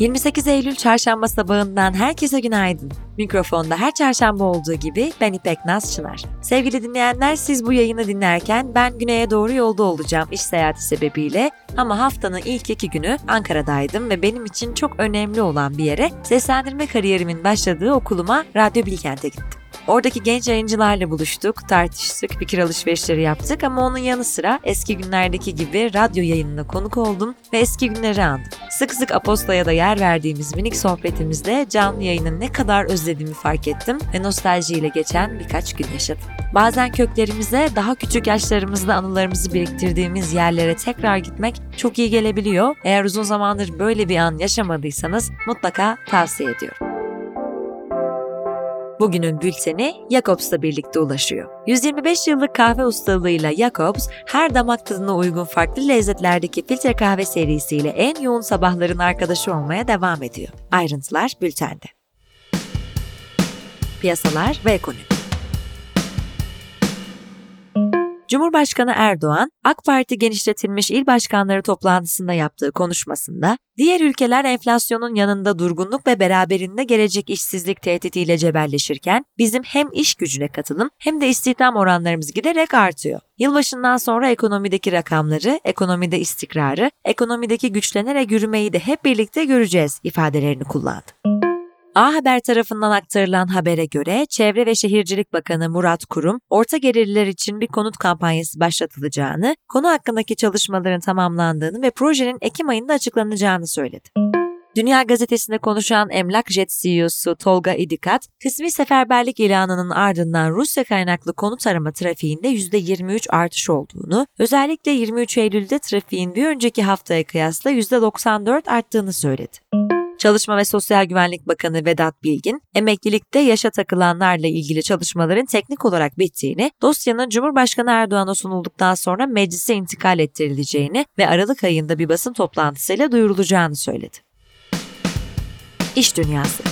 28 Eylül çarşamba sabahından herkese günaydın. Mikrofonda her çarşamba olduğu gibi ben İpek Naz Çınar. Sevgili dinleyenler siz bu yayını dinlerken ben güneye doğru yolda olacağım iş seyahati sebebiyle ama haftanın ilk iki günü Ankara'daydım ve benim için çok önemli olan bir yere seslendirme kariyerimin başladığı okuluma Radyo Bilkent'e gittim. Oradaki genç yayıncılarla buluştuk, tartıştık, fikir alışverişleri yaptık ama onun yanı sıra eski günlerdeki gibi radyo yayınına konuk oldum ve eski günleri andım. Sık sık Aposta'ya da yer verdiğimiz minik sohbetimizde canlı yayını ne kadar özlediğimi fark ettim ve nostaljiyle geçen birkaç gün yaşadım. Bazen köklerimize daha küçük yaşlarımızda anılarımızı biriktirdiğimiz yerlere tekrar gitmek çok iyi gelebiliyor. Eğer uzun zamandır böyle bir an yaşamadıysanız mutlaka tavsiye ediyorum. Bugünün bülteni Jacobs'la birlikte ulaşıyor. 125 yıllık kahve ustalığıyla Jacobs, her damak tadına uygun farklı lezzetlerdeki filtre kahve serisiyle en yoğun sabahların arkadaşı olmaya devam ediyor. Ayrıntılar bültende. Piyasalar ve ekonomi Cumhurbaşkanı Erdoğan, AK Parti genişletilmiş il başkanları toplantısında yaptığı konuşmasında, diğer ülkeler enflasyonun yanında durgunluk ve beraberinde gelecek işsizlik tehditiyle cebelleşirken, bizim hem iş gücüne katılım hem de istihdam oranlarımız giderek artıyor. Yılbaşından sonra ekonomideki rakamları, ekonomide istikrarı, ekonomideki güçlenerek yürümeyi de hep birlikte göreceğiz ifadelerini kullandı. A Haber tarafından aktarılan habere göre Çevre ve Şehircilik Bakanı Murat Kurum, orta gelirliler için bir konut kampanyası başlatılacağını, konu hakkındaki çalışmaların tamamlandığını ve projenin Ekim ayında açıklanacağını söyledi. Dünya Gazetesi'nde konuşan Emlak Jet CEO'su Tolga İdikat, kısmi seferberlik ilanının ardından Rusya kaynaklı konut arama trafiğinde %23 artış olduğunu, özellikle 23 Eylül'de trafiğin bir önceki haftaya kıyasla %94 arttığını söyledi. Çalışma ve Sosyal Güvenlik Bakanı Vedat Bilgin, emeklilikte yaşa takılanlarla ilgili çalışmaların teknik olarak bittiğini, dosyanın Cumhurbaşkanı Erdoğan'a sunulduktan sonra meclise intikal ettirileceğini ve Aralık ayında bir basın toplantısıyla duyurulacağını söyledi. İş Dünyası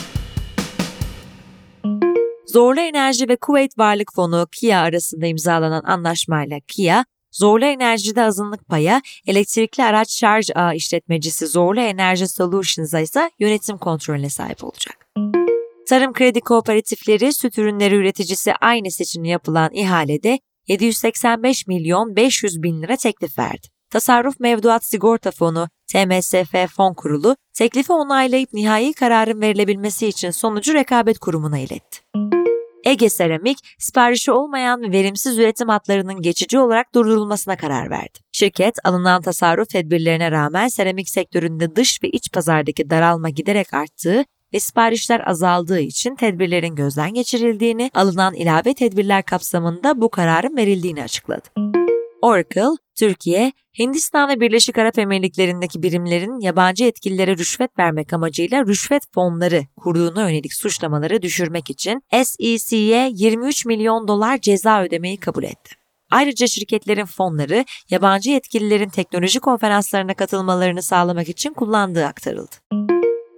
Zorlu Enerji ve Kuveyt Varlık Fonu KIA arasında imzalanan anlaşmayla KIA, Zorlu Enerji'de azınlık paya, elektrikli araç şarj ağı işletmecisi Zorlu Enerji Solutions'a ise yönetim kontrolüne sahip olacak. Tarım Kredi Kooperatifleri süt ürünleri üreticisi aynı için yapılan ihalede 785 milyon 500 bin lira teklif verdi. Tasarruf Mevduat Sigorta Fonu TMSF Fon Kurulu teklifi onaylayıp nihai kararın verilebilmesi için sonucu rekabet kurumuna iletti. Ege Seramik, siparişi olmayan ve verimsiz üretim hatlarının geçici olarak durdurulmasına karar verdi. Şirket, alınan tasarruf tedbirlerine rağmen seramik sektöründe dış ve iç pazardaki daralma giderek arttığı ve siparişler azaldığı için tedbirlerin gözden geçirildiğini, alınan ilave tedbirler kapsamında bu kararın verildiğini açıkladı. Oracle, Türkiye, Hindistan ve Birleşik Arap Emirlikleri'ndeki birimlerin yabancı yetkililere rüşvet vermek amacıyla rüşvet fonları kurduğuna yönelik suçlamaları düşürmek için SEC'ye 23 milyon dolar ceza ödemeyi kabul etti. Ayrıca şirketlerin fonları yabancı yetkililerin teknoloji konferanslarına katılmalarını sağlamak için kullandığı aktarıldı.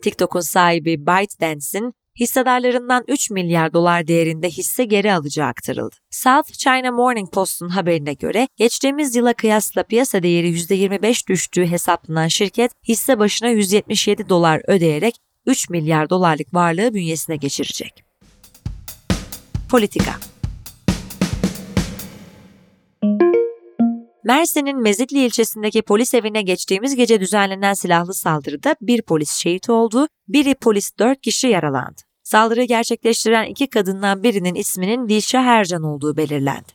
TikTok'un sahibi ByteDance'in hissedarlarından 3 milyar dolar değerinde hisse geri alacağı aktarıldı. South China Morning Post'un haberine göre geçtiğimiz yıla kıyasla piyasa değeri %25 düştüğü hesaplanan şirket hisse başına 177 dolar ödeyerek 3 milyar dolarlık varlığı bünyesine geçirecek. Politika Mersin'in Mezitli ilçesindeki polis evine geçtiğimiz gece düzenlenen silahlı saldırıda bir polis şehit oldu, biri polis dört kişi yaralandı. Saldırı gerçekleştiren iki kadından birinin isminin Dilşah Ercan olduğu belirlendi.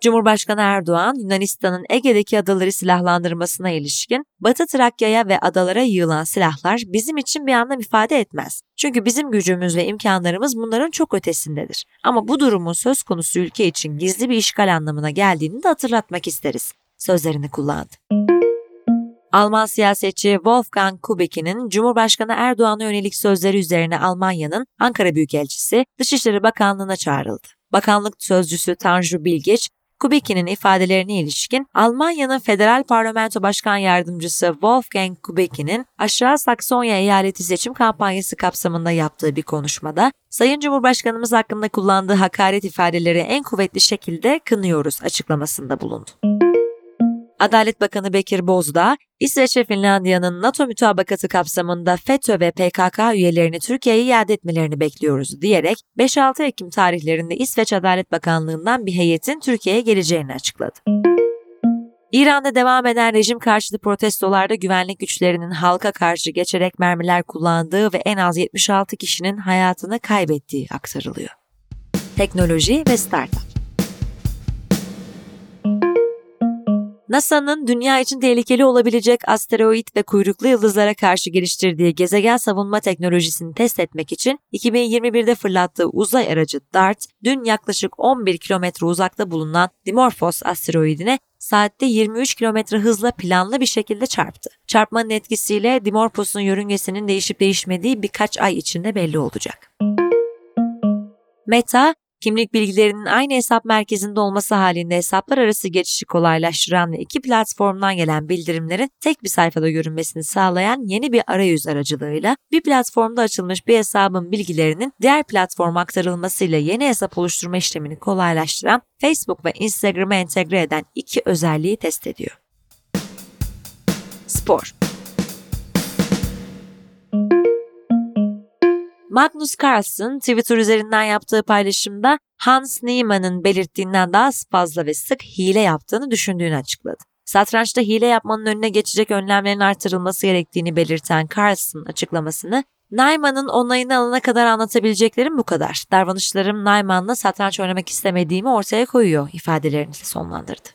Cumhurbaşkanı Erdoğan, Yunanistan'ın Ege'deki adaları silahlandırmasına ilişkin Batı Trakya'ya ve adalara yığılan silahlar bizim için bir anlam ifade etmez. Çünkü bizim gücümüz ve imkanlarımız bunların çok ötesindedir. Ama bu durumun söz konusu ülke için gizli bir işgal anlamına geldiğini de hatırlatmak isteriz. Sözlerini kullandı. Alman siyasetçi Wolfgang Kubicki'nin Cumhurbaşkanı Erdoğan'a yönelik sözleri üzerine Almanya'nın Ankara Büyükelçisi Dışişleri Bakanlığı'na çağrıldı. Bakanlık sözcüsü Tanju Bilgiç, Kubicki'nin ifadelerine ilişkin Almanya'nın Federal Parlamento Başkan Yardımcısı Wolfgang Kubicki'nin Aşağı Saksonya eyaleti seçim kampanyası kapsamında yaptığı bir konuşmada Sayın Cumhurbaşkanımız hakkında kullandığı hakaret ifadeleri en kuvvetli şekilde kınıyoruz açıklamasında bulundu. Adalet Bakanı Bekir Bozdağ, İsveç ve Finlandiya'nın NATO mütabakatı kapsamında FETÖ ve PKK üyelerini Türkiye'ye iade etmelerini bekliyoruz diyerek 5-6 Ekim tarihlerinde İsveç Adalet Bakanlığı'ndan bir heyetin Türkiye'ye geleceğini açıkladı. İran'da devam eden rejim karşıtı protestolarda güvenlik güçlerinin halka karşı geçerek mermiler kullandığı ve en az 76 kişinin hayatını kaybettiği aktarılıyor. Teknoloji ve Startup NASA'nın dünya için tehlikeli olabilecek asteroid ve kuyruklu yıldızlara karşı geliştirdiği gezegen savunma teknolojisini test etmek için 2021'de fırlattığı uzay aracı DART, dün yaklaşık 11 kilometre uzakta bulunan Dimorphos asteroidine saatte 23 kilometre hızla planlı bir şekilde çarptı. Çarpmanın etkisiyle Dimorphos'un yörüngesinin değişip değişmediği birkaç ay içinde belli olacak. Meta, kimlik bilgilerinin aynı hesap merkezinde olması halinde hesaplar arası geçişi kolaylaştıran ve iki platformdan gelen bildirimlerin tek bir sayfada görünmesini sağlayan yeni bir arayüz aracılığıyla bir platformda açılmış bir hesabın bilgilerinin diğer platforma aktarılmasıyla yeni hesap oluşturma işlemini kolaylaştıran Facebook ve Instagram'a entegre eden iki özelliği test ediyor. Spor Magnus Carlsen Twitter üzerinden yaptığı paylaşımda Hans Niemann'ın belirttiğinden daha fazla ve sık hile yaptığını düşündüğünü açıkladı. Satrançta hile yapmanın önüne geçecek önlemlerin artırılması gerektiğini belirten Carlsen açıklamasını Naimann'ın onayını alana kadar anlatabileceklerim bu kadar. Davranışlarım Naimann'la satranç oynamak istemediğimi ortaya koyuyor ifadelerini sonlandırdı.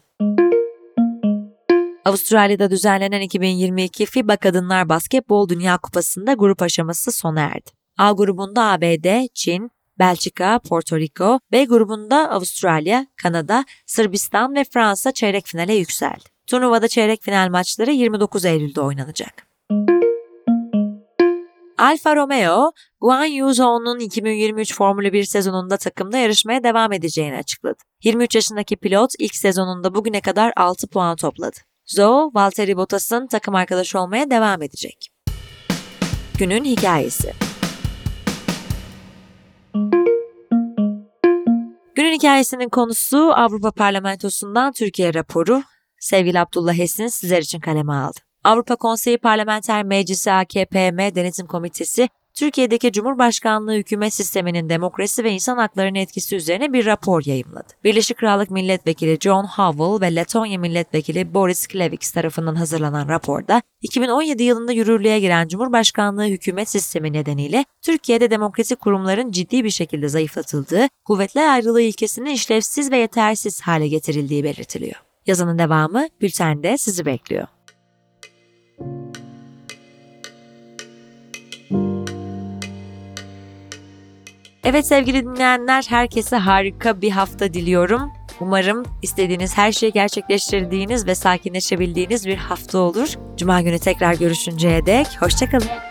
Avustralya'da düzenlenen 2022 FIBA Kadınlar Basketbol Dünya Kupası'nda grup aşaması sona erdi. A grubunda ABD, Çin, Belçika, Porto Rico, B grubunda Avustralya, Kanada, Sırbistan ve Fransa çeyrek finale yükseldi. Turnuvada çeyrek final maçları 29 Eylül'de oynanacak. Alfa Romeo, Guan Yu Zhou'nun 2023 Formula 1 sezonunda takımda yarışmaya devam edeceğini açıkladı. 23 yaşındaki pilot ilk sezonunda bugüne kadar 6 puan topladı. Zhou, Valtteri Bottas'ın takım arkadaşı olmaya devam edecek. Günün hikayesi hikayesinin konusu Avrupa Parlamentosu'ndan Türkiye raporu. Sevgili Abdullah Hesin sizler için kaleme aldı. Avrupa Konseyi Parlamenter Meclisi AKPM Denetim Komitesi Türkiye'deki Cumhurbaşkanlığı hükümet sisteminin demokrasi ve insan haklarının etkisi üzerine bir rapor yayımladı. Birleşik Krallık Milletvekili John Howell ve Letonya Milletvekili Boris Kleviks tarafından hazırlanan raporda 2017 yılında yürürlüğe giren Cumhurbaşkanlığı hükümet sistemi nedeniyle Türkiye'de demokrasi kurumların ciddi bir şekilde zayıflatıldığı, kuvvetler ayrılığı ilkesinin işlevsiz ve yetersiz hale getirildiği belirtiliyor. Yazının devamı bültende sizi bekliyor. Evet sevgili dinleyenler herkese harika bir hafta diliyorum. Umarım istediğiniz her şeyi gerçekleştirdiğiniz ve sakinleşebildiğiniz bir hafta olur. Cuma günü tekrar görüşünceye dek hoşçakalın.